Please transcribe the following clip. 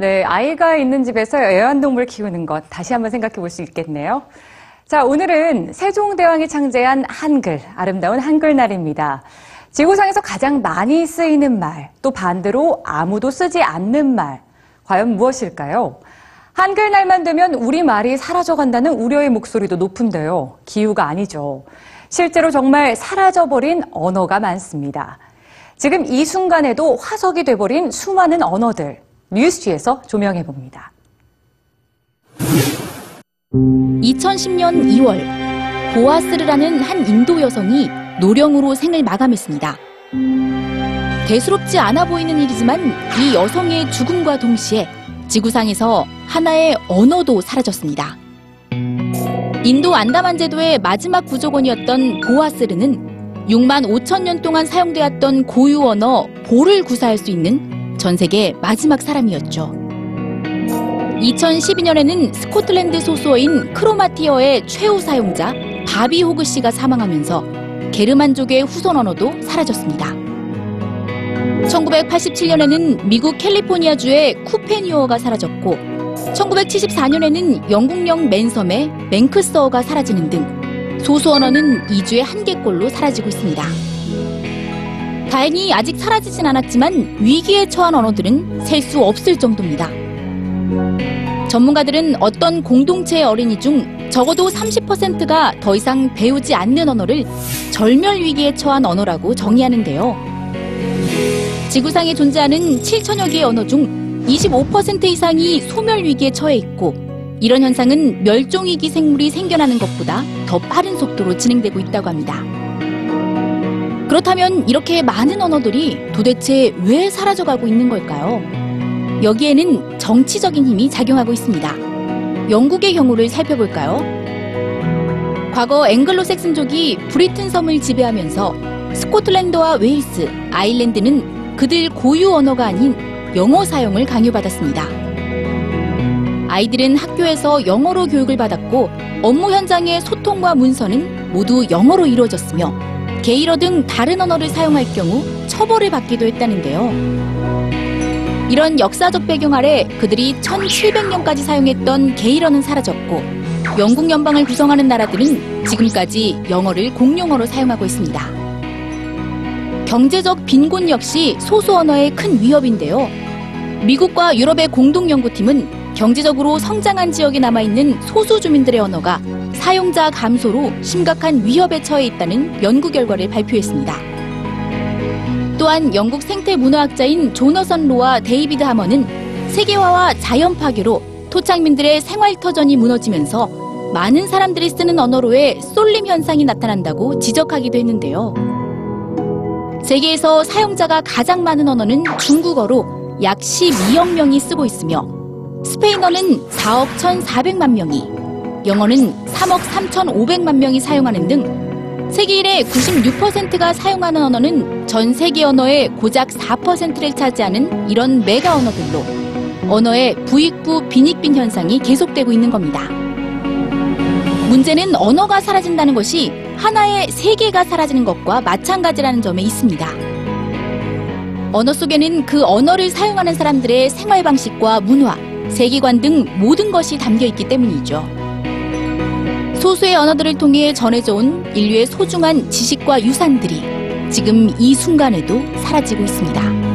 네, 아이가 있는 집에서 애완동물 키우는 것 다시 한번 생각해 볼 수 있겠네요. 자, 오늘은 세종대왕이 창제한 한글, 아름다운 한글날입니다. 지구상에서 가장 많이 쓰이는 말, 또 반대로 아무도 쓰지 않는 말, 과연 무엇일까요? 한글날만 되면 우리말이 사라져간다는 우려의 목소리도 높은데요. 기후가 아니죠. 실제로 정말 사라져버린 언어가 많습니다. 지금 이 순간에도 화석이 돼버린 수많은 언어들, 뉴스지에서 조명해 봅니다. 2010년 2월 보아스르라는 한 인도 여성이 노령으로 생을 마감했습니다. 대수롭지 않아 보이는 일이지만 이 여성의 죽음과 동시에 지구상에서 하나의 언어도 사라졌습니다. 인도 안다만 제도의 마지막 부족원이었던 보아스르는 6만 5천 년 동안 사용되었던 고유 언어 보를 구사할 수 있는 전 세계 마지막 사람이었죠. 2012년에는 스코틀랜드 소수어인 크로마티어의 최후 사용자 바비 호그 씨가 사망하면서 게르만족의 후손 언어도 사라졌습니다. 1987년에는 미국 캘리포니아주의 쿠페니어가 사라졌고 1974년에는 영국령 맨섬의 맹크스어가 사라지는 등 소수 언어는 2주에 한 개꼴로 사라지고 있습니다. 다행히 아직 사라지진 않았지만 위기에 처한 언어들은 셀 수 없을 정도입니다. 전문가들은 어떤 공동체의 어린이 중 적어도 30%가 더 이상 배우지 않는 언어를 절멸 위기에 처한 언어라고 정의하는데요. 지구상에 존재하는 7천여 개의 언어 중 25% 이상이 소멸 위기에 처해 있고 이런 현상은 멸종위기 생물이 생겨나는 것보다 더 빠른 속도로 진행되고 있다고 합니다. 그렇다면 이렇게 많은 언어들이 도대체 왜 사라져가고 있는 걸까요? 여기에는 정치적인 힘이 작용하고 있습니다. 영국의 경우를 살펴볼까요? 과거 앵글로색슨족이 브리튼 섬을 지배하면서 스코틀랜드와 웨일스, 아일랜드는 그들 고유 언어가 아닌 영어 사용을 강요받았습니다. 아이들은 학교에서 영어로 교육을 받았고 업무 현장의 소통과 문서는 모두 영어로 이루어졌으며 게일어 등 다른 언어를 사용할 경우 처벌을 받기도 했다는데요. 이런 역사적 배경 아래 그들이 1700년까지 사용했던 게일어는 사라졌고 영국 연방을 구성하는 나라들은 지금까지 영어를 공용어로 사용하고 있습니다. 경제적 빈곤 역시 소수 언어의 큰 위협인데요. 미국과 유럽의 공동 연구팀은 경제적으로 성장한 지역에 남아있는 소수 주민들의 언어가 사용자 감소로 심각한 위협에 처해 있다는 연구 결과를 발표했습니다. 또한 영국 생태 문화학자인 조너선 로와 데이비드 하머는 세계화와 자연 파괴로 토착민들의 생활 터전이 무너지면서 많은 사람들이 쓰는 언어로의 쏠림 현상이 나타난다고 지적하기도 했는데요. 세계에서 사용자가 가장 많은 언어는 중국어로 약 12억 명이 쓰고 있으며 스페인어는 4억 1,400만 명이, 영어는 3억 3,500만 명이 사용하는 등 세계인의 96%가 사용하는 언어는 전 세계 언어의 고작 4%를 차지하는 이런 메가 언어들로 언어의 부익부 빈익빈 현상이 계속되고 있는 겁니다. 문제는 언어가 사라진다는 것이 하나의 세계가 사라지는 것과 마찬가지라는 점에 있습니다. 언어 속에는 그 언어를 사용하는 사람들의 생활 방식과 문화, 세계관 등 모든 것이 담겨 있기 때문이죠. 소수의 언어들을 통해 전해져 온 인류의 소중한 지식과 유산들이 지금 이 순간에도 사라지고 있습니다.